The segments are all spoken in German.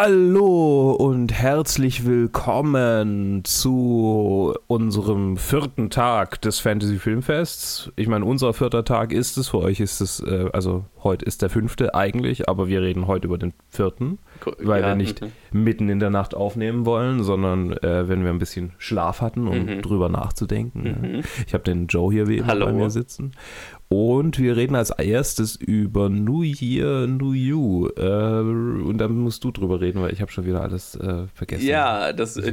Hallo und herzlich willkommen zu unserem vierten Tag des Fantasy Filmfests. Ich meine, unser vierter Tag ist es, für euch ist es, äh, also heute ist der fünfte eigentlich, aber wir reden heute über den vierten, weil ja, wir nicht mitten in der Nacht aufnehmen wollen, sondern äh, wenn wir ein bisschen Schlaf hatten, um mhm. drüber nachzudenken. Mhm. Ich habe den Joe hier wie immer Hallo. bei mir sitzen und wir reden als erstes über New Year, New You. Äh, und da musst du drüber reden, weil ich habe schon wieder alles äh, vergessen. Ja, das, äh,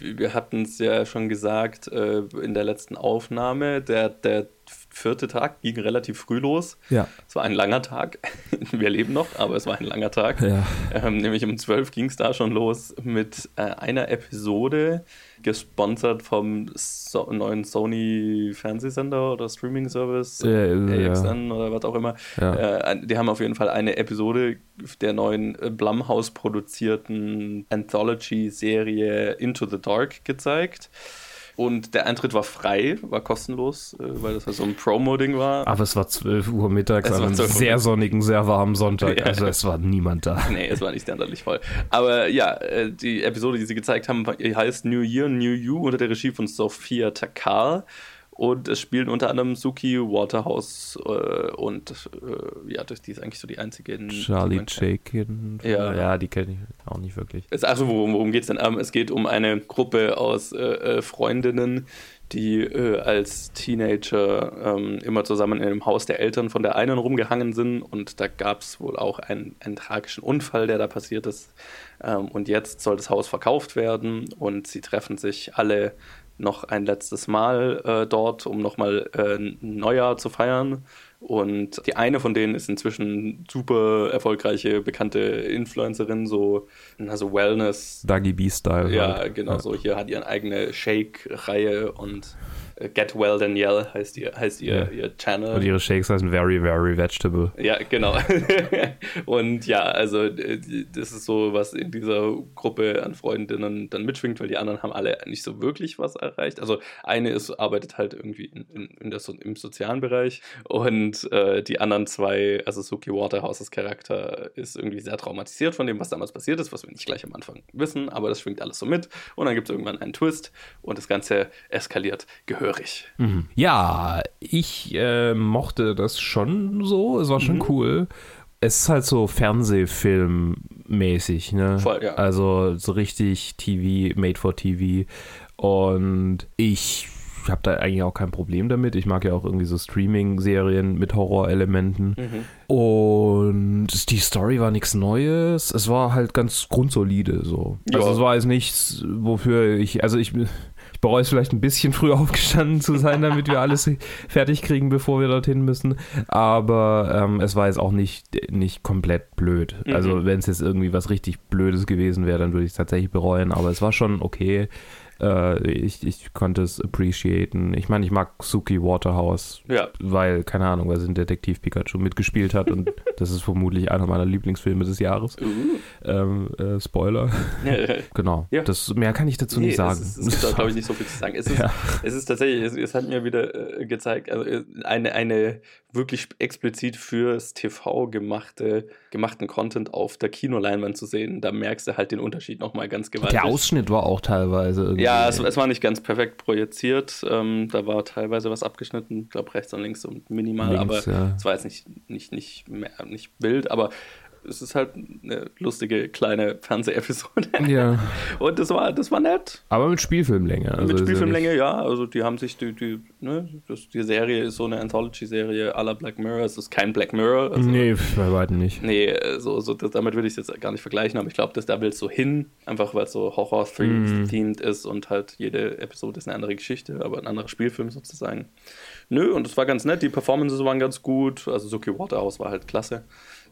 wir hatten es ja schon gesagt äh, in der letzten Aufnahme. Der, der vierte Tag ging relativ früh los. Ja. Es war ein langer Tag. Wir leben noch, aber es war ein langer Tag. Ja. Ähm, nämlich um 12 ging es da schon los mit äh, einer Episode, gesponsert vom so neuen Sony Fernsehsender oder Streaming Service, ja, AXN ja. oder was auch immer. Äh, die haben auf jeden Fall eine Episode der neuen äh, Blumhouse produzierten Anthology-Serie Into the Dark gezeigt. Und der Eintritt war frei, war kostenlos, äh, weil das ja so ein Promo-Ding war. Aber es war 12 Uhr mittags an einem sehr sonnigen, sehr warmen Sonntag. Ja. Also es war niemand da. Nee, es war nicht sonderlich voll. Aber ja, äh, die Episode, die sie gezeigt haben, heißt New Year, New You unter der Regie von Sophia Takar. Und es spielen unter anderem Suki Waterhouse äh, und äh, ja, die ist eigentlich so die einzige. Charlie Chaikin. Ja. ja, die kenne ich auch nicht wirklich. also worum, worum geht es denn? Ähm, es geht um eine Gruppe aus äh, äh Freundinnen, die äh, als Teenager ähm, immer zusammen in dem Haus der Eltern von der einen rumgehangen sind. Und da gab es wohl auch einen, einen, tragischen Unfall, der da passiert ist. Ähm, und jetzt soll das Haus verkauft werden und sie treffen sich alle noch ein letztes Mal äh, dort, um nochmal äh, Neujahr zu feiern. Und die eine von denen ist inzwischen super erfolgreiche, bekannte Influencerin, so also Wellness. Dagi B-Style. Ja, halt. genau, ja. so hier hat ihre eigene Shake-Reihe und Get Well Danielle heißt ihr, heißt ihr, ja. ihr Channel. Und ihre Shakes heißen Very, Very Vegetable. Ja, genau. und ja, also äh, das ist so, was in dieser Gruppe an Freundinnen dann mitschwingt, weil die anderen haben alle nicht so wirklich was erreicht. Also eine ist, arbeitet halt irgendwie in, in, in der, im sozialen Bereich und äh, die anderen zwei, also Suki Waterhouses Charakter ist irgendwie sehr traumatisiert von dem, was damals passiert ist, was wir nicht gleich am Anfang wissen, aber das schwingt alles so mit. Und dann gibt es irgendwann einen Twist und das Ganze eskaliert gehört gehörig. Mhm. Ja, ich äh, mochte das schon so. Es war schon mhm. cool. Es ist halt so Fernsehfilm-mäßig, ne? Voll, ja. Also so richtig TV, made for TV. Und ich habe da eigentlich auch kein Problem damit. Ich mag ja auch irgendwie so Streaming-Serien mit Horrorelementen. Mhm. Und die Story war nichts Neues. Es war halt ganz grundsolide so. Ja. Also es war jetzt nichts, wofür ich, also ich ich bereue es vielleicht ein bisschen früh aufgestanden zu sein, damit wir alles fertig kriegen, bevor wir dorthin müssen. Aber ähm, es war jetzt auch nicht, nicht komplett blöd. Mhm. Also wenn es jetzt irgendwie was richtig Blödes gewesen wäre, dann würde ich es tatsächlich bereuen. Aber es war schon okay. Äh, ich, ich konnte es appreciaten. Ich meine, ich mag Suki Waterhouse, ja. weil, keine Ahnung, weil sie in Detektiv Pikachu mitgespielt hat und das ist vermutlich einer meiner Lieblingsfilme des Jahres. Uh. Ähm, äh, Spoiler. genau. Ja. Das, mehr kann ich dazu nee, nicht sagen. Es, es gibt glaube ich, nicht so viel zu sagen. Es ist, ja. es ist tatsächlich, es, es, hat mir wieder äh, gezeigt, also äh, eine, eine wirklich explizit fürs TV gemachte, gemachten Content auf der Kinoleinwand zu sehen. Da merkst du halt den Unterschied nochmal ganz gewaltig. Der Ausschnitt war auch teilweise irgendwie. Ja, es, es war nicht ganz perfekt projiziert. Ähm, da war teilweise was abgeschnitten, ich glaube rechts und links und minimal, links, aber ja. es war jetzt nicht, nicht, nicht, mehr, nicht wild, aber es ist halt eine lustige kleine Fernsehepisode. Ja. Und das war, das war nett. Aber mit Spielfilmlänge. Also mit Spielfilmlänge, ja, ja, Also die haben sich, die, die, ne, das, die Serie ist so eine Anthology-Serie à la Black Mirror. Es ist kein Black Mirror. Also, nee, bei weitem nicht. Nee, so, so das, damit würde ich es jetzt gar nicht vergleichen, aber ich glaube, dass da will es so hin, einfach weil es so Horror-themed mm. ist und halt jede Episode ist eine andere Geschichte, aber ein anderer Spielfilm sozusagen. Nö, und es war ganz nett, die Performances waren ganz gut. Also Suki Waterhouse war halt klasse.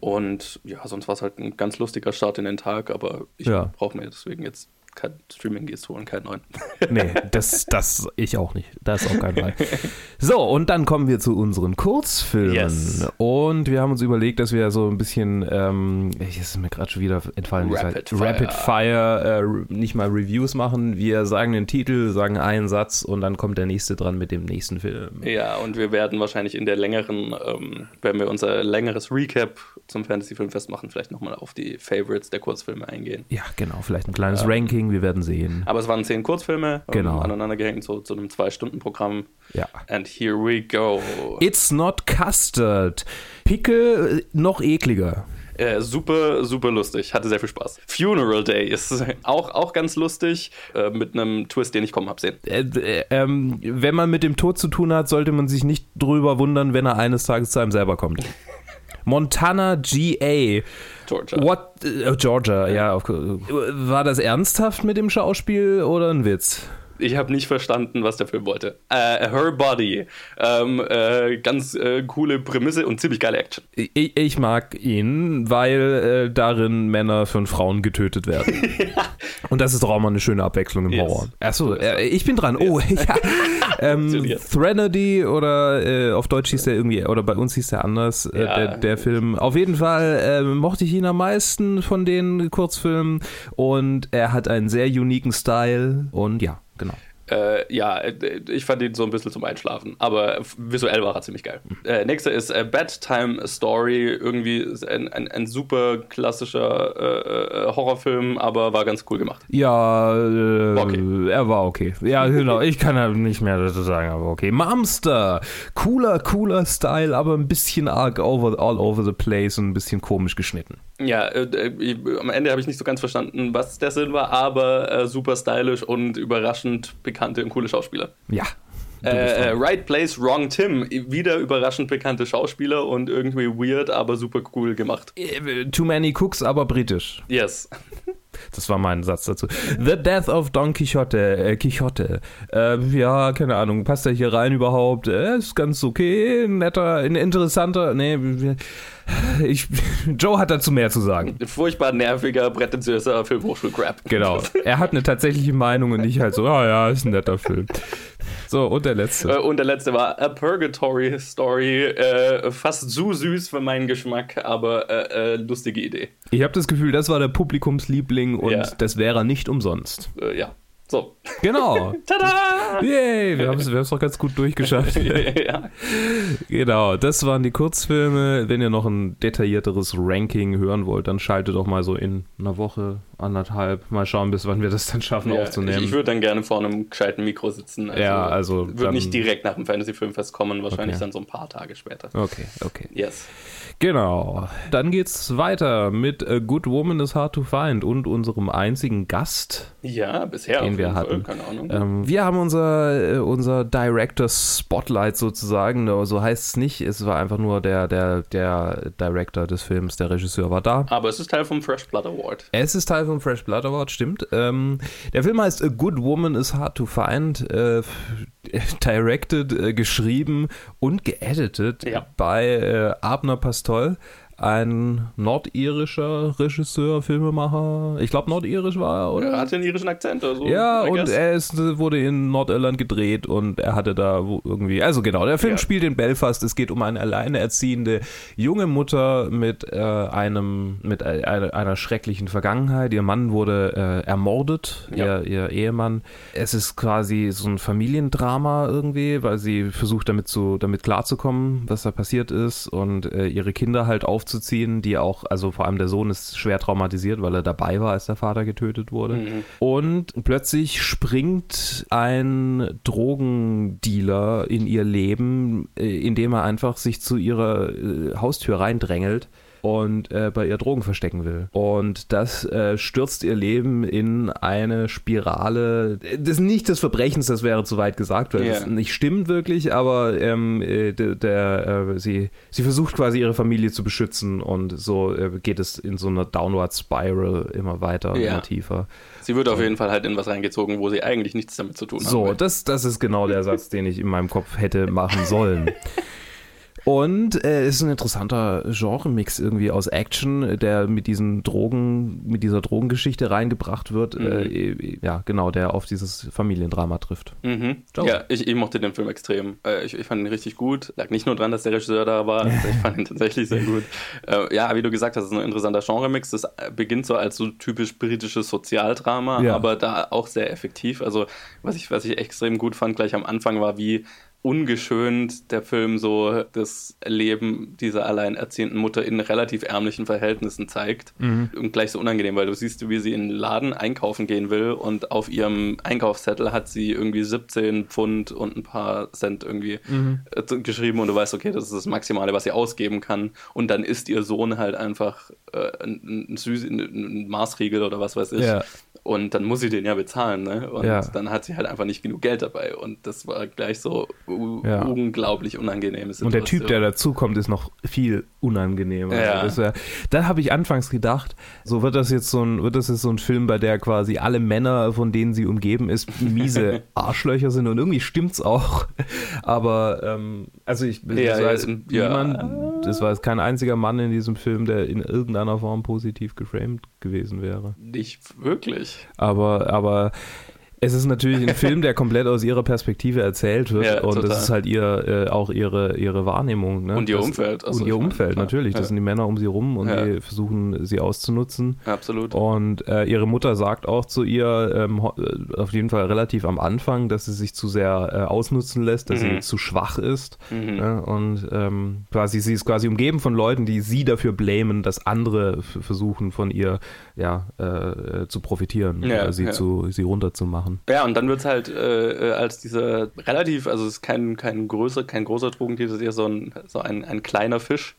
Und ja, sonst war es halt ein ganz lustiger Start in den Tag, aber ich ja. brauche mir deswegen jetzt kein Streaming-Dienst holen, keinen neuen. nee, das, das ich auch nicht. Das ist auch kein Fall. So, und dann kommen wir zu unseren Kurzfilmen. Yes. Und wir haben uns überlegt, dass wir so ein bisschen, ähm, es ist mir gerade schon wieder entfallen, Rapid. Fire. Rapid Fire, äh, nicht mal Reviews machen. Wir sagen den Titel, sagen einen Satz und dann kommt der nächste dran mit dem nächsten Film. Ja, und wir werden wahrscheinlich in der längeren, ähm, wenn wir unser längeres Recap zum Fantasy Filmfest machen, vielleicht nochmal auf die Favorites der Kurzfilme eingehen. Ja, genau, vielleicht ein kleines Ranking, wir werden sehen. Aber es waren zehn Kurzfilme, Genau. ähm, aneinander gehängt, so zu einem Zwei-Stunden-Programm. Ja. And here we go. It's not custard. Pickel äh, noch ekliger. Äh, super, super lustig. Hatte sehr viel Spaß. Funeral Day ist auch, auch ganz lustig, äh, mit einem Twist, den ich kommen hab sehen. Äh, äh, ähm, wenn man mit dem Tod zu tun hat, sollte man sich nicht drüber wundern, wenn er eines Tages zu einem selber kommt. Montana GA. Georgia. What? Äh, Georgia, ja. War das ernsthaft mit dem Schauspiel oder ein Witz? Ich habe nicht verstanden, was der Film wollte. Äh, Her Body. Ähm, äh, ganz äh, coole Prämisse und ziemlich geile Action. Ich, ich mag ihn, weil äh, darin Männer von Frauen getötet werden. Und das ist doch auch mal eine schöne Abwechslung im Yes. Horror. Achso, äh, ich bin dran. Oh, ja. Ähm. Threnody oder äh, auf Deutsch hieß der irgendwie, oder bei uns hieß der anders, äh, Ja. der, der Film. Auf jeden Fall äh, mochte ich ihn am meisten von den Kurzfilmen und er hat einen sehr uniken Style und ja, genau. Äh, ja, äh, ich fand ihn so ein bisschen zum Einschlafen, aber visuell war er ziemlich geil. Äh, nächster ist äh, Bedtime Story, irgendwie ein, ein, ein super klassischer äh, äh, Horrorfilm, aber war ganz cool gemacht. Ja, Okay. er war okay. Ja, genau. Ich kann ja nicht mehr dazu sagen, aber okay. Mamster. Cooler, cooler Style, aber ein bisschen arg over, all over the place und ein bisschen komisch geschnitten. Ja, ich, am Ende habe ich nicht so ganz verstanden, was der Sinn war, aber super stylisch und überraschend bekannte und coole Schauspieler. Ja. Äh, right Place, Wrong Tim. Wieder überraschend bekannte Schauspieler und irgendwie weird, aber super cool gemacht. Äh, Too many cooks, aber britisch. Yes. Das war mein Satz dazu. The Death of Don Quixote. Äh, Quixote. Äh, ja, keine Ahnung. Passt er hier rein überhaupt? Äh, ist ganz okay. Netter, interessanter. Nee, wir- ich, Joe hat dazu mehr zu sagen. Furchtbar nerviger, prätentiöser Filmhochschul-Crap. Genau. Er hat eine tatsächliche Meinung und ich halt so, ah ja, ist ein netter Film. So, und der letzte. Äh, Und der letzte war A Purgatory Story. Äh, fast zu süß für meinen Geschmack, aber äh, äh, lustige Idee. Ich habe das Gefühl, das war der Publikumsliebling und Ja. das wäre er nicht umsonst. Äh, ja. So. Genau. Tada! Yay, wir haben es doch ganz gut durchgeschafft. ja. genau, das waren die Kurzfilme. Wenn ihr noch ein detaillierteres Ranking hören wollt, dann schaltet doch mal so in einer Woche, anderthalb, mal schauen, bis wann wir das dann schaffen Ja, aufzunehmen. Ich, ich würde dann gerne vor einem gescheiten Mikro sitzen. Ja, also Würde nicht direkt nach dem Fantasy Filmfest kommen, wahrscheinlich Okay. dann so ein paar Tage später. okay, okay. Yes. Genau. Dann geht's weiter mit A Good Woman is Hard to Find und unserem einzigen Gast, Ja, bisher den wir jeden Fall, hatten. keine Ahnung. Ähm, wir haben unser, äh, unser Director Spotlight sozusagen, no, so heißt es nicht. Es war einfach nur der, der, der Director des Films, der Regisseur war da. Aber es ist Teil vom Fresh Blood Award. Es ist Teil vom Fresh Blood Award, stimmt. Ähm, der Film heißt A Good Woman is Hard to Find, äh, directed, äh, geschrieben und geeditet Ja. bei äh, Abner Pastol, ein nordirischer Regisseur, Filmemacher. Ich glaube, nordirisch war er, oder? Er hatte einen irischen Akzent oder so. Ja, I und guess. er ist, wurde in Nordirland gedreht und er hatte da irgendwie, also genau, der Film Ja. spielt in Belfast. Es geht um eine alleinerziehende junge Mutter mit äh, einem, mit äh, einer, einer schrecklichen Vergangenheit. Ihr Mann wurde äh, ermordet, Ja. ihr, ihr Ehemann. Es ist quasi so ein Familiendrama irgendwie, weil sie versucht damit zu, damit klarzukommen, was da passiert ist und äh, ihre Kinder halt aufzuziehen, die auch, also vor allem der Sohn ist schwer traumatisiert, weil er dabei war, als der Vater getötet wurde. Mhm. Und plötzlich springt ein Drogendealer in ihr Leben, äh, indem er einfach sich zu ihrer äh, Haustür reindrängelt und äh, bei ihr Drogen verstecken will. Und das äh, stürzt ihr Leben in eine Spirale des nicht des Verbrechens, das wäre zu weit gesagt, weil Ja. das nicht stimmt wirklich, aber ähm, äh, der, der äh, sie, sie versucht quasi ihre Familie zu beschützen und so äh, geht es in so einer Downward Spiral immer weiter und Ja. immer tiefer. Sie wird auf jeden Fall halt in was reingezogen, wo sie eigentlich nichts damit zu tun So, haben. das, das ist genau der Satz, den ich in meinem Kopf hätte machen sollen. Und äh, es ist ein interessanter Genre-Mix irgendwie aus Action, der mit diesen Drogen, mit dieser Drogengeschichte reingebracht wird. Mhm. Äh, ja, genau, der auf dieses Familiendrama trifft. Mhm. Ja, ich, ich, mochte den Film extrem. Äh, ich, ich, fand ihn richtig gut. Lag nicht nur dran, dass der Regisseur da war, ich fand ihn tatsächlich sehr gut. Äh, ja, wie du gesagt hast, es ist ein interessanter Genre-Mix. Das beginnt so als so typisch britisches Sozialdrama, ja. aber da auch sehr effektiv. Also, was ich, was ich extrem gut fand gleich am Anfang war, wie ungeschönt der Film so das Leben dieser alleinerziehenden Mutter in relativ ärmlichen Verhältnissen zeigt. Mhm. Und gleich so unangenehm, weil du siehst, wie sie in den Laden einkaufen gehen will und auf ihrem Einkaufszettel hat sie irgendwie 17 Pfund und ein paar Cent irgendwie mhm. Äh, geschrieben und du weißt, okay, das ist das Maximale, was sie ausgeben kann. Und dann isst ihr Sohn halt einfach äh, ein, ein, Süß, ein, ein Maßriegel oder was weiß ich. Ja. Und dann muss sie den ja bezahlen, ne? Und ja. dann hat sie halt einfach nicht genug Geld dabei. Und das war gleich so ja. unglaublich unangenehm. Und der Typ, der dazukommt, ist noch viel unangenehmer. Ja. Also ja, da habe ich anfangs gedacht, so wird das jetzt so ein, wird das jetzt so ein Film, bei der quasi alle Männer, von denen sie umgeben ist, miese Arschlöcher sind. Und irgendwie stimmt's auch. Aber ähm, also ich, das ja, weiß niemand, das war jetzt kein einziger Mann in diesem Film, der in irgendeiner Form positiv geframed gewesen wäre. Nicht wirklich. Aber, aber es ist natürlich ein Film, der komplett aus ihrer Perspektive erzählt wird ja, und total. das ist halt ihr äh, auch ihre, ihre Wahrnehmung. Ne? Und ihr das, Umfeld. Also und ihr Umfeld, meine, natürlich. Ja. Das sind die Männer um sie rum und ja. die versuchen sie auszunutzen. Absolut. Und äh, ihre Mutter sagt auch zu ihr, ähm, äh, auf jeden Fall relativ am Anfang, dass sie sich zu sehr äh, ausnutzen lässt, dass mhm. sie zu schwach ist. Mhm. Ne? Und ähm, quasi, sie ist quasi umgeben von Leuten, die sie dafür blamen, dass andere versuchen von ihr ja, äh, zu profitieren, sie, zu, sie runterzumachen machen. Ja, und dann wird es halt äh, äh, als dieser relativ, also es ist kein, kein, größer, kein großer Drogendeal, es ist eher so ein, so ein, ein kleiner Fisch,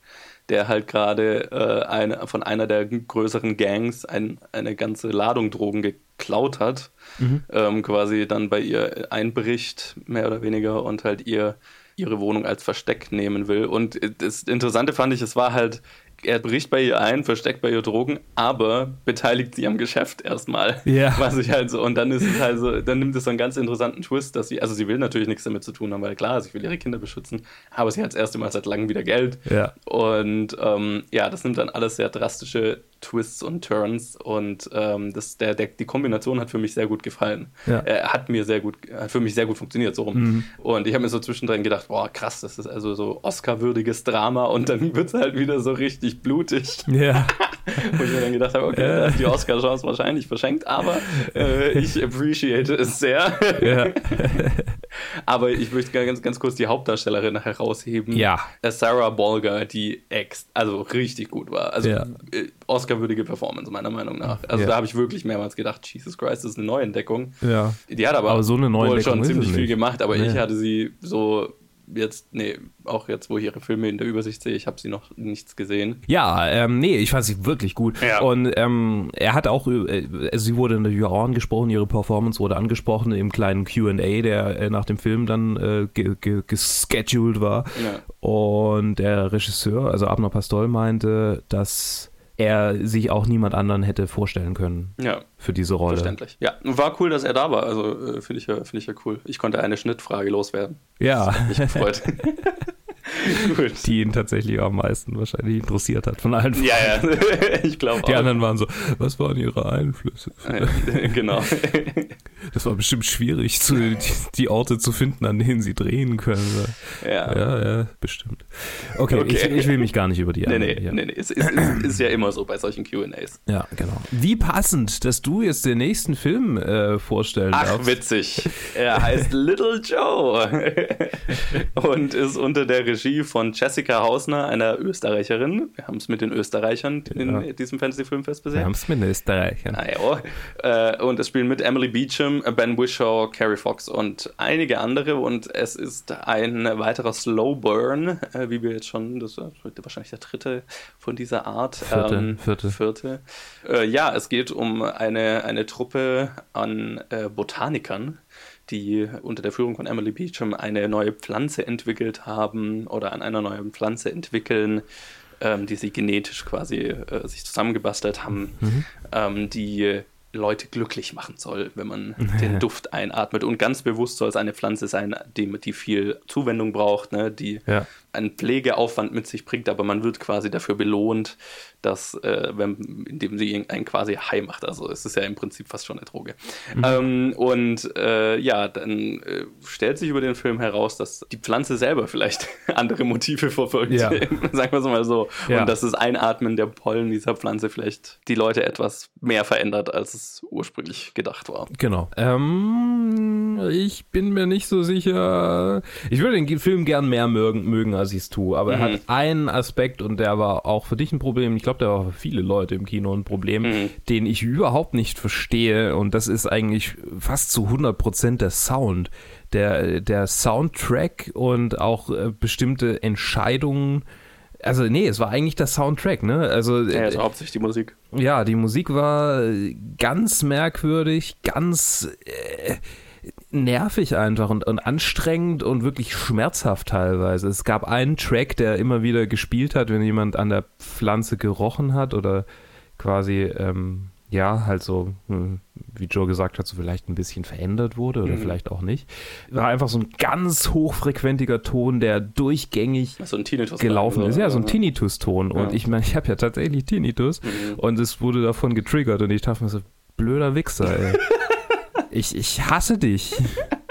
der halt gerade äh, eine, von einer der größeren Gangs ein, eine ganze Ladung Drogen geklaut hat, mhm. ähm, quasi dann bei ihr einbricht, mehr oder weniger, und halt ihr ihre Wohnung als Versteck nehmen will. Und das Interessante fand ich, es war halt er bricht bei ihr ein, versteckt bei ihr Drogen, aber beteiligt sie am Geschäft erstmal. Ja. Was ich halt so, und dann ist es halt so, dann nimmt es so einen ganz interessanten Twist, dass sie, also sie will natürlich nichts damit zu tun haben, weil klar, sie will ihre Kinder beschützen, aber sie hat das erste Mal seit langem wieder Geld. Ja. Und ähm, ja, das nimmt dann alles sehr drastische Twists und Turns und ähm, das, der, der, die Kombination hat für mich sehr gut gefallen. Ja. Äh, hat mir sehr gut, hat für mich sehr gut funktioniert, so rum. Mhm. Und ich habe mir so zwischendrin gedacht, boah, krass, das ist also so Oscar-würdiges Drama und dann wird es halt wieder so richtig blutig. Ja. Wo ich mir dann gedacht habe, okay, ja. die Oscar-Chance wahrscheinlich verschenkt, aber äh, ich appreciate es sehr. Ja. aber ich möchte ganz, ganz kurz die Hauptdarstellerin herausheben. Ja. Äh, Sarah Bolger, die ex, also richtig gut war. Also ja. Äh, Oscar-würdige Performance, meiner Meinung nach. Also ja. da habe ich wirklich mehrmals gedacht, Jesus Christ, das ist eine Neuentdeckung. Ja. Die hat aber, aber so eine wohl schon ziemlich viel gemacht, aber ich hatte sie so jetzt, nee, auch jetzt, wo ich ihre Filme in der Übersicht sehe, ich habe sie noch nichts gesehen. Ja, ähm, nee, ich fand sie wirklich gut. Ja. Und ähm, er hat auch, äh, also sie wurde natürlich auch angesprochen, ihre Performance wurde angesprochen im kleinen QA, der äh, nach dem Film dann äh, gescheduled war. Ja. Und der Regisseur, also Abner Pastol, meinte, dass er sich auch niemand anderen hätte vorstellen können ja, für diese Rolle. Verständlich. Ja, war cool, dass er da war. Also äh, finde ich, ja, find ich ja cool. Ich konnte eine Schnittfrage loswerden. Ja. Das hat mich gefreut. Gut. Die ihn tatsächlich am meisten wahrscheinlich interessiert hat von allen. Ja, ja, ich glaube auch. Die anderen waren so, was waren ihre Einflüsse? genau. Das war bestimmt schwierig, zu, die, die, Orte zu finden, an denen sie drehen können. Ja, ja, ja bestimmt. Okay, okay. Ich, ich, will mich gar nicht über die Nee, nee, ja. nee, nee. Es ist, ist, ist, ja immer so bei solchen Q&As. Ja, genau. Wie passend, dass du jetzt den nächsten Film äh, vorstellen Ach, darfst. witzig. Er heißt Little Joe und ist unter der Regie von Jessica Hausner, einer Österreicherin. Wir haben es mit den Österreichern in ja. diesem Fantasy-Filmfest bisher. Wir haben es mit den Österreichern. Ah. Äh, und es spielen mit Emily Beecham, Ben Wishaw, Carrie Fox und einige andere. Und es ist ein weiterer Slow Burn, äh, wie wir jetzt schon, das wird wahrscheinlich der dritte von dieser Art. Vierte. Ähm, vierte. vierte. Äh, ja, es geht um eine, eine Truppe an Botanikern, die unter der Führung von Emily Beecham eine neue Pflanze entwickelt haben oder an einer neuen Pflanze entwickeln, ähm, die sie genetisch quasi äh, sich zusammengebastelt haben, mhm. ähm, die Leute glücklich machen soll, wenn man den Duft einatmet. Und ganz bewusst soll es eine Pflanze sein, die, die viel Zuwendung braucht, ne? die ja. Einen Pflegeaufwand mit sich bringt, aber man wird quasi dafür belohnt, dass, äh, wenn, indem sie einen quasi high macht. Also es ist ja im Prinzip fast schon eine Droge. Mhm. Ähm, und äh, ja, dann äh, stellt sich über den Film heraus, dass die Pflanze selber vielleicht andere Motive verfolgt. Ja. Sagen wir es mal so. Ja. Und dass das Einatmen der Pollen dieser Pflanze vielleicht die Leute etwas mehr verändert, als es ursprünglich gedacht war. Genau. Ähm, ich bin mir nicht so sicher. Ich würde den Film gern mehr mögen, mögen als es tue, aber mhm. er hat einen Aspekt und der war auch für dich ein Problem. Ich glaube, der war für viele Leute im Kino ein Problem, mhm. den ich überhaupt nicht verstehe und das ist eigentlich fast zu 100% der Sound. Der, der Soundtrack und auch äh, bestimmte Entscheidungen also nee, es war eigentlich der Soundtrack, ne? Also, ja, also hauptsächlich die Musik. Ja, die Musik war ganz merkwürdig, ganz äh, nervig einfach und, und anstrengend und wirklich schmerzhaft teilweise. Es gab einen Track, der immer wieder gespielt hat, wenn jemand an der Pflanze gerochen hat oder quasi ähm, ja, halt so, hm, wie Joe gesagt hat, so vielleicht ein bisschen verändert wurde oder mhm. vielleicht auch nicht. War einfach so ein ganz hochfrequentiger Ton, der durchgängig so gelaufen ist. Ja, so ein Tinnitus-Ton. Und ja. ich meine, ich habe ja tatsächlich Tinnitus mhm. und es wurde davon getriggert und ich dachte mir so, blöder Wichser, ey. ich, ich hasse dich.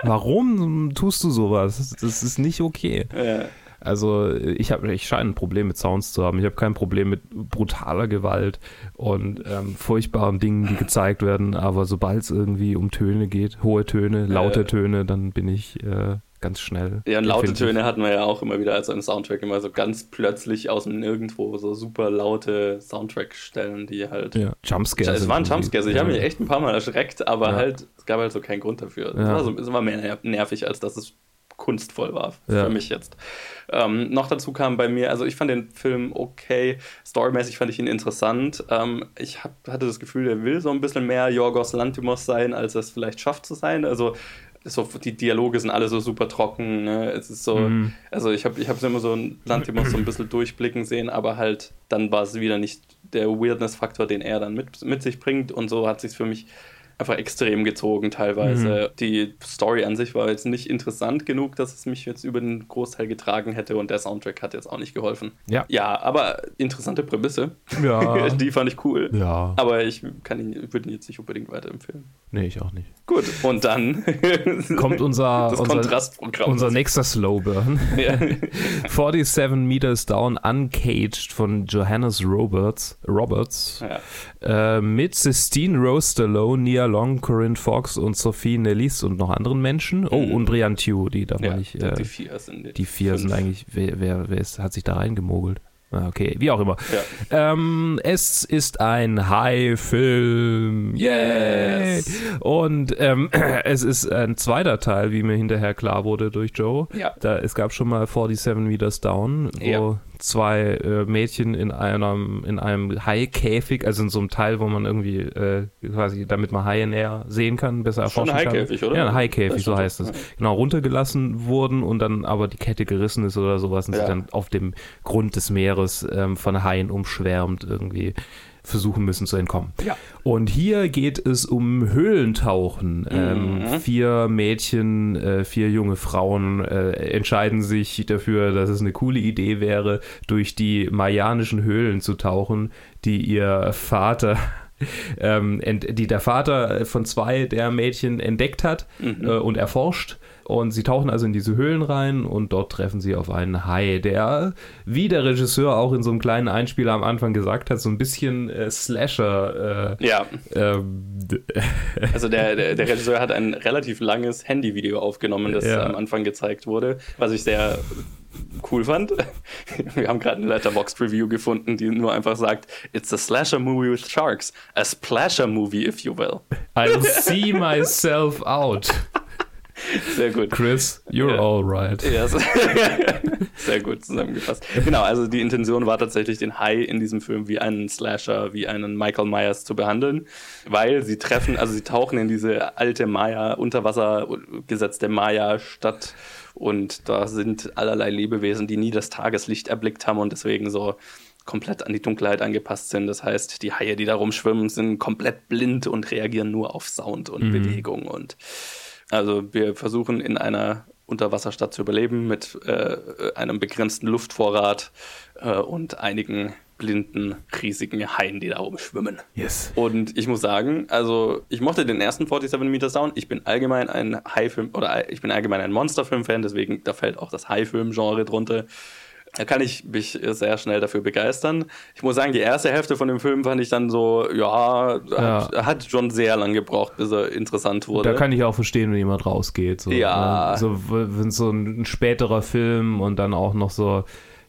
Warum tust du sowas? Das ist nicht okay. Ja. Also ich habe, ich scheine ein Problem mit Sounds zu haben. Ich habe kein Problem mit brutaler Gewalt und ähm, furchtbaren Dingen, die gezeigt werden. Aber sobald es irgendwie um Töne geht, hohe Töne, laute äh, Töne, dann bin ich äh, ganz schnell. Ja, und laute Töne hatten wir ja auch immer wieder als ein Soundtrack immer so ganz plötzlich aus dem Nirgendwo so super laute Soundtrack-Stellen, die halt. Ja, Jumpscares. Es waren Jumpscares. Ich ja. habe mich echt ein paar Mal erschreckt, aber ja. halt, es gab halt so keinen Grund dafür. Ja. Es, war so, es war mehr nervig, als dass es kunstvoll war für mich jetzt. Ähm, noch dazu kam bei mir, also ich fand den Film okay, storymäßig fand ich ihn interessant. Ähm, ich hab, hatte das Gefühl, er will so ein bisschen mehr Jorgos Lantimos sein, als er es vielleicht schafft zu sein. Also so, die Dialoge sind alle so super trocken. Ne? Es ist so, mhm. also ich habe ich es immer so Lantimos so ein bisschen durchblicken sehen, aber halt dann war es wieder nicht der Weirdness-Faktor, den er dann mit, mit sich bringt und so hat sich für mich einfach extrem gezogen teilweise. Mhm. Die Story an sich war jetzt nicht interessant genug, dass es mich jetzt über den Großteil getragen hätte und der Soundtrack hat jetzt auch nicht geholfen. Ja. Ja, aber interessante Prämisse. Ja. die fand ich cool. Ja. Aber ich kann ihn, würde ihn jetzt nicht unbedingt weiterempfehlen. Nee, ich auch nicht. Gut, und dann kommt unser, das unser, Kontrastprogramm. Unser nächster Slowburn. Ja. 47 Meters Down Uncaged von Johannes Roberts, Roberts ja. äh, mit Sistine Rose Stallone, Nia Long, Corinne Fox und Sophie Nellis und noch anderen Menschen. Oh, mhm. und Brian Tew, die darf man nicht. Äh, die vier sind, die die vier sind eigentlich, wer, wer, wer ist, hat sich da reingemogelt? Ah, okay, wie auch immer. Ja. Ähm, es ist ein High-Film. Yay! Yes. Und ähm, es ist ein zweiter Teil, wie mir hinterher klar wurde durch Joe. Ja. Da, es gab schon mal 47 Meters Down, wo ja zwei äh, Mädchen in einem, in einem Haikäfig, also in so einem Teil, wo man irgendwie äh, quasi, damit man Haie näher sehen kann, besser erforschen kann. Ein Haikäfig, oder? Ja, ein Haikäfig, so heißt es. Genau, runtergelassen wurden und dann aber die Kette gerissen ist oder sowas und ja. sie dann auf dem Grund des Meeres ähm, von Haien umschwärmt irgendwie versuchen müssen zu entkommen. Ja. Und hier geht es um Höhlentauchen. Ähm, mhm. Ähm, vier Mädchen, äh, vier junge Frauen äh, entscheiden sich dafür, dass es eine coole Idee wäre, durch die mayanischen Höhlen zu tauchen, die ihr Vater ähm, die der Vater von zwei der Mädchen entdeckt hat mhm. äh, und erforscht. Und sie tauchen also in diese Höhlen rein und dort treffen sie auf einen Hai, der, wie der Regisseur auch in so einem kleinen Einspieler am Anfang gesagt hat, so ein bisschen äh, Slasher. Äh, ja. Ähm, also der, der, der, Regisseur hat ein relativ langes Handyvideo aufgenommen, das ja. am Anfang gezeigt wurde, was ich sehr cool fand. Wir haben gerade eine Letterboxd Review gefunden, die nur einfach sagt, It's a slasher movie with sharks. A splasher movie, if you will. I'll see myself out. Sehr gut. Chris, you're ja. all right. Ja, sehr gut zusammengefasst. Genau, also die Intention war tatsächlich, den Hai in diesem Film wie einen Slasher, wie einen Michael Myers zu behandeln, weil sie treffen, also sie tauchen in diese alte Maya, Unterwasser gesetzte Maya-Stadt und da sind allerlei Lebewesen, die nie das Tageslicht erblickt haben und deswegen so komplett an die Dunkelheit angepasst sind. Das heißt, die Haie, die da rumschwimmen, sind komplett blind und reagieren nur auf Sound und mhm. Bewegung. Und also wir versuchen in einer Unterwasserstadt zu überleben mit äh, einem begrenzten Luftvorrat äh, und einigen blinden, riesigen Haien, die da oben schwimmen. Yes. Und ich muss sagen, also ich mochte den ersten 47 Meter Sound. Ich bin allgemein ein Haifilm oder ich bin allgemein ein Monsterfilm-Fan, deswegen da fällt auch das Haifilm-Genre drunter. Da kann ich mich sehr schnell dafür begeistern. Ich muss sagen, die erste Hälfte von dem Film fand ich dann so, ja, ja. Hat, hat, schon sehr lang gebraucht, bis er interessant wurde. Da kann ich auch verstehen, wenn jemand rausgeht. So, ja. Ne? So, wenn so ein späterer Film und dann auch noch so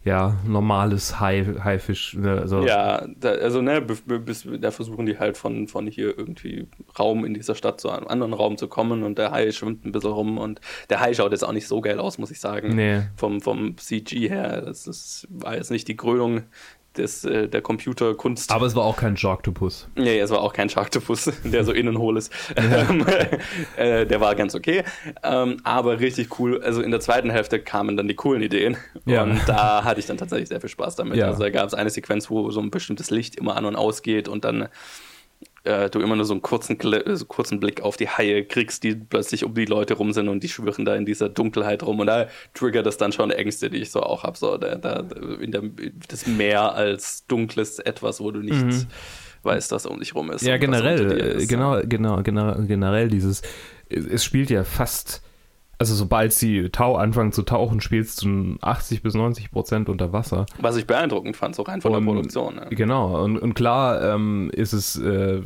ja, normales Haifisch. Ne, also. Ja, da, also ne, bis, da versuchen die halt von, von hier irgendwie Raum in dieser Stadt zu einem anderen Raum zu kommen und der Hai schwimmt ein bisschen rum und der Hai schaut jetzt auch nicht so geil aus, muss ich sagen. Nee. Vom, vom CG her, das, das war jetzt nicht die Krönung des, äh, der Computerkunst. Aber es war auch kein Sharktopus. Nee, es war auch kein Sharktopus, der so innen hohl ist. Ähm, äh, der war ganz okay. Ähm, aber richtig cool. Also in der zweiten Hälfte kamen dann die coolen Ideen. Ja. Und da hatte ich dann tatsächlich sehr viel Spaß damit. Ja. Also da gab es eine Sequenz, wo so ein bestimmtes Licht immer an und ausgeht und dann äh, du immer nur so einen kurzen, äh, so kurzen Blick auf die Haie kriegst, die plötzlich um die Leute rum sind und die schwirren da in dieser Dunkelheit rum. Und da triggert das dann schon Ängste, die ich so auch habe. So, da, da, in der, das Meer als dunkles Etwas, wo du nicht mhm. weißt, was um dich rum ist. Ja, generell, ist, genau, genau, genau, generell dieses, es spielt ja fast also sobald sie Tau anfangen zu tauchen, spielst du 80 bis 90 Prozent unter Wasser. Was ich beeindruckend fand, so rein von und, der Produktion. Ja. Genau, und, und klar ähm, ist es äh,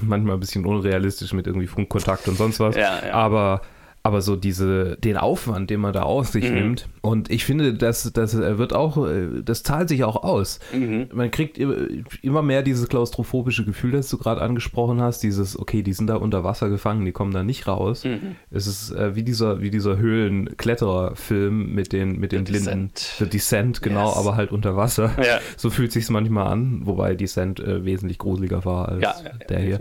manchmal ein bisschen unrealistisch mit irgendwie Funkkontakt und sonst was, ja, ja. aber aber so diese, den Aufwand, den man da auf sich mhm. nimmt. Und ich finde, das, das wird auch, äh, das zahlt sich auch aus. Mhm. Man kriegt immer mehr dieses klaustrophobische Gefühl, das du gerade angesprochen hast, dieses, okay, die sind da unter Wasser gefangen, die kommen da nicht raus. Mhm. Es ist äh, wie dieser, wie dieser Höhlenkletterer-Film mit den, mit den The Blinden. Descent. The Descent, genau, yes. aber halt unter Wasser. Ja. So fühlt sich manchmal an, wobei Descent äh, wesentlich gruseliger war als ja, der hier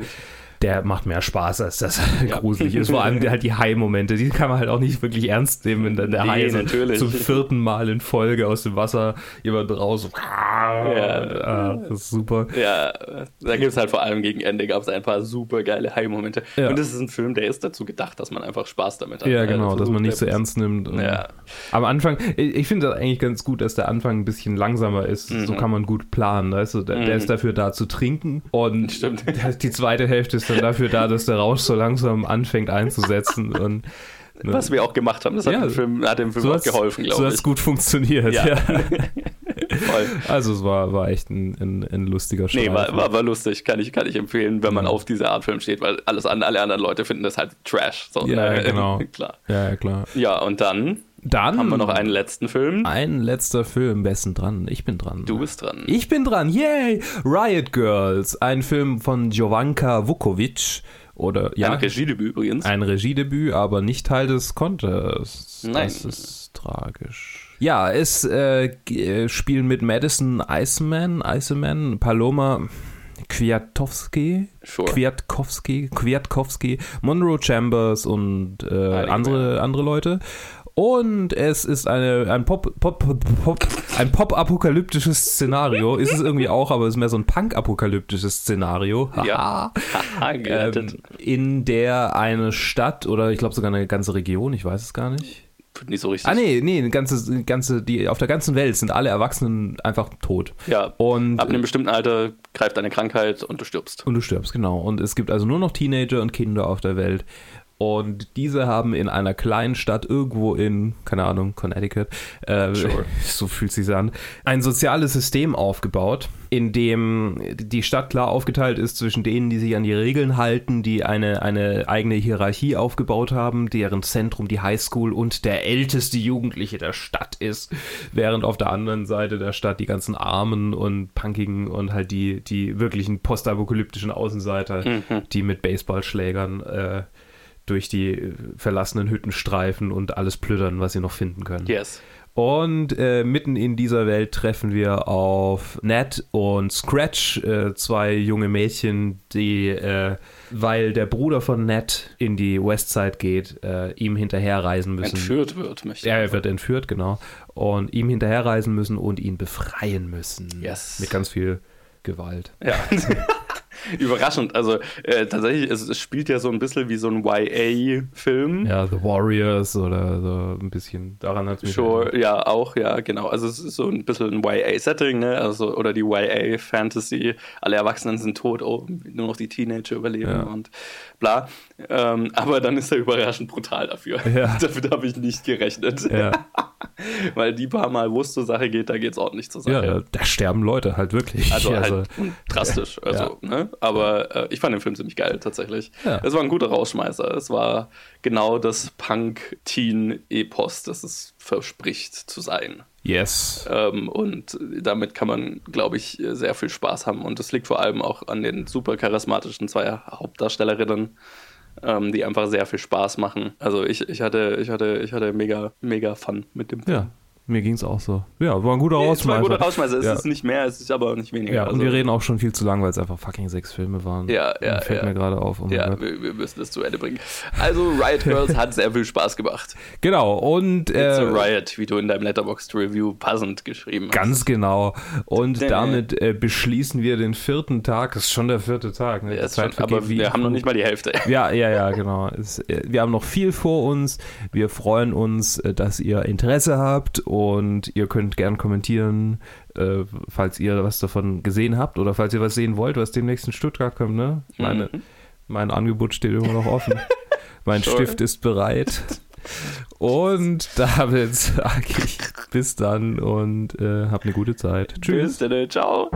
der macht mehr Spaß, als das ja. gruselig ist. Vor allem halt die Hai-Momente, die kann man halt auch nicht wirklich ernst nehmen, wenn dann der nee, Hai natürlich. zum vierten Mal in Folge aus dem Wasser jemand raus. Ja, ah, das ist super. Ja, da gibt es halt vor allem gegen Ende gab es ein paar super geile Hai-Momente. Ja. Und das ist ein Film, der ist dazu gedacht, dass man einfach Spaß damit hat. Ja, genau, dass man nicht so ernst nimmt. Ja. Am Anfang, ich, ich finde das eigentlich ganz gut, dass der Anfang ein bisschen langsamer ist. Mhm. So kann man gut planen. Weißt du? der, mhm. der ist dafür da zu trinken und Stimmt. die zweite Hälfte ist dann dafür da, dass der Rausch so langsam anfängt einzusetzen. Und, ne? Was wir auch gemacht haben, das hat, ja, dem, Film, hat dem Film so auch geholfen, glaube ich. So hat es gut funktioniert, ja. ja. also es war, war echt ein, ein, ein lustiger Start. Nee, war, war, war, lustig, kann ich, kann ich empfehlen, wenn man auf diese Art Film steht, weil alles an, alle anderen Leute finden das halt Trash. So, ja, ne? genau. klar. Ja, klar. Ja, und dann dann haben wir noch einen letzten Film. Ein letzter Film. Denn dran? Ich bin dran. Du bist dran. Ich bin dran. Yay! Riot Girls. Ein Film von Jovanka Vukovic. Oder, ja, ein Regiedebüt übrigens. Ein Regiedebüt, aber nicht Teil des Contests. Nein. Das ist tragisch. Ja, es äh, äh spielen mit Madison Iceman, Iceman, Paloma Kwiatkowski, sure. Kwiatkowski, Kwiatkowski, Monroe Chambers und äh, andere, andere Leute. Und es ist eine, ein Pop, Pop, Pop, ein Pop-apokalyptisches Szenario. ist es irgendwie auch, aber es ist mehr so ein Punk-apokalyptisches Szenario. ja. ähm, in der eine Stadt oder ich glaube sogar eine ganze Region, ich weiß es gar nicht. Nicht so richtig. Ah, nee, nee, eine ganze, ganze, die, auf der ganzen Welt sind alle Erwachsenen einfach tot. Ja. Und, ab einem bestimmten Alter greift eine Krankheit und du stirbst. Und du stirbst, genau. Und es gibt also nur noch Teenager und Kinder auf der Welt. Und diese haben in einer kleinen Stadt irgendwo in, keine Ahnung, Connecticut, äh, sure. so fühlt sich an, ein soziales System aufgebaut, in dem die Stadt klar aufgeteilt ist zwischen denen, die sich an die Regeln halten, die eine, eine eigene Hierarchie aufgebaut haben, deren Zentrum die Highschool und der älteste Jugendliche der Stadt ist, während auf der anderen Seite der Stadt die ganzen Armen und Punkigen und halt die, die wirklichen postapokalyptischen Außenseiter, mhm. die mit Baseballschlägern äh, durch die äh, verlassenen Hütten streifen und alles plündern, was sie noch finden können. Yes. Und äh, mitten in dieser Welt treffen wir auf Ned und Scratch, äh, zwei junge Mädchen, die, äh, weil der Bruder von Ned in die Westside geht, äh, ihm hinterherreisen müssen. Entführt wird, möchte Ja, er wird entführt, genau. Und ihm hinterherreisen müssen und ihn befreien müssen. Yes. Mit ganz viel Gewalt. Ja. Überraschend. Also äh, tatsächlich, es, es, spielt ja so ein bisschen wie so ein YA-Film. Ja, The Warriors oder so ein bisschen. Daran hat mich. Sure, ja, auch, ja, genau. Also es ist so ein bisschen ein YA-Setting, ne? Also, oder die YA-Fantasy. Alle Erwachsenen sind tot, oh, nur noch die Teenager überleben ja. und bla. Ähm, aber dann ist er überraschend brutal dafür. Ja. Damit habe ich nicht gerechnet. Ja. Weil die paar Mal, wo es zur Sache geht, da geht es ordentlich zur Sache. Ja, da sterben Leute halt wirklich. Also, also halt drastisch. Also, ne? Aber äh, ich fand den Film ziemlich geil, tatsächlich. Es war ein guter Rausschmeißer. Es war genau das Punk-Teen-Epos, das es verspricht zu sein. Yes. Ähm, und damit kann man, glaube ich, sehr viel Spaß haben. Und das liegt vor allem auch an den super charismatischen zwei Hauptdarstellerinnen ähm, die einfach sehr viel Spaß machen. Also ich, ich hatte, ich hatte, ich hatte mega, mega Fun mit dem Film. Ja. Mir ging es auch so. Ja, war ein guter Rausschmeißer. Es war ein guter Rausschmeißer. Es ja. ist nicht mehr, es ist aber nicht weniger. Ja, und also. wir reden auch schon viel zu lang, weil es einfach fucking sechs Filme waren. Ja, ja. Und fällt ja. mir gerade auf. Oh ja, wir, wir, müssen das zu Ende bringen. Also, Riot Girls hat sehr viel Spaß gemacht. Genau, und. Äh, It's a Riot, wie du in deinem Letterboxd Review passend geschrieben hast. Ganz genau. Und damit äh, beschließen wir den vierten Tag. Das ist schon der vierte Tag. Ne? Ja, schon, aber wir haben noch nicht mal die Hälfte. Ja, ja, ja, genau. Es, äh, wir haben noch viel vor uns. Wir freuen uns, äh, dass ihr Interesse habt und ihr könnt gern kommentieren, äh, falls ihr was davon gesehen habt oder falls ihr was sehen wollt, was demnächst in Stuttgart kommt. Ne? Meine, mhm. Mein Angebot steht immer noch offen. mein sure. Stift ist bereit. Und damit sage ich bis dann und äh, habt eine gute Zeit. Tschüss. Bis dann, ciao.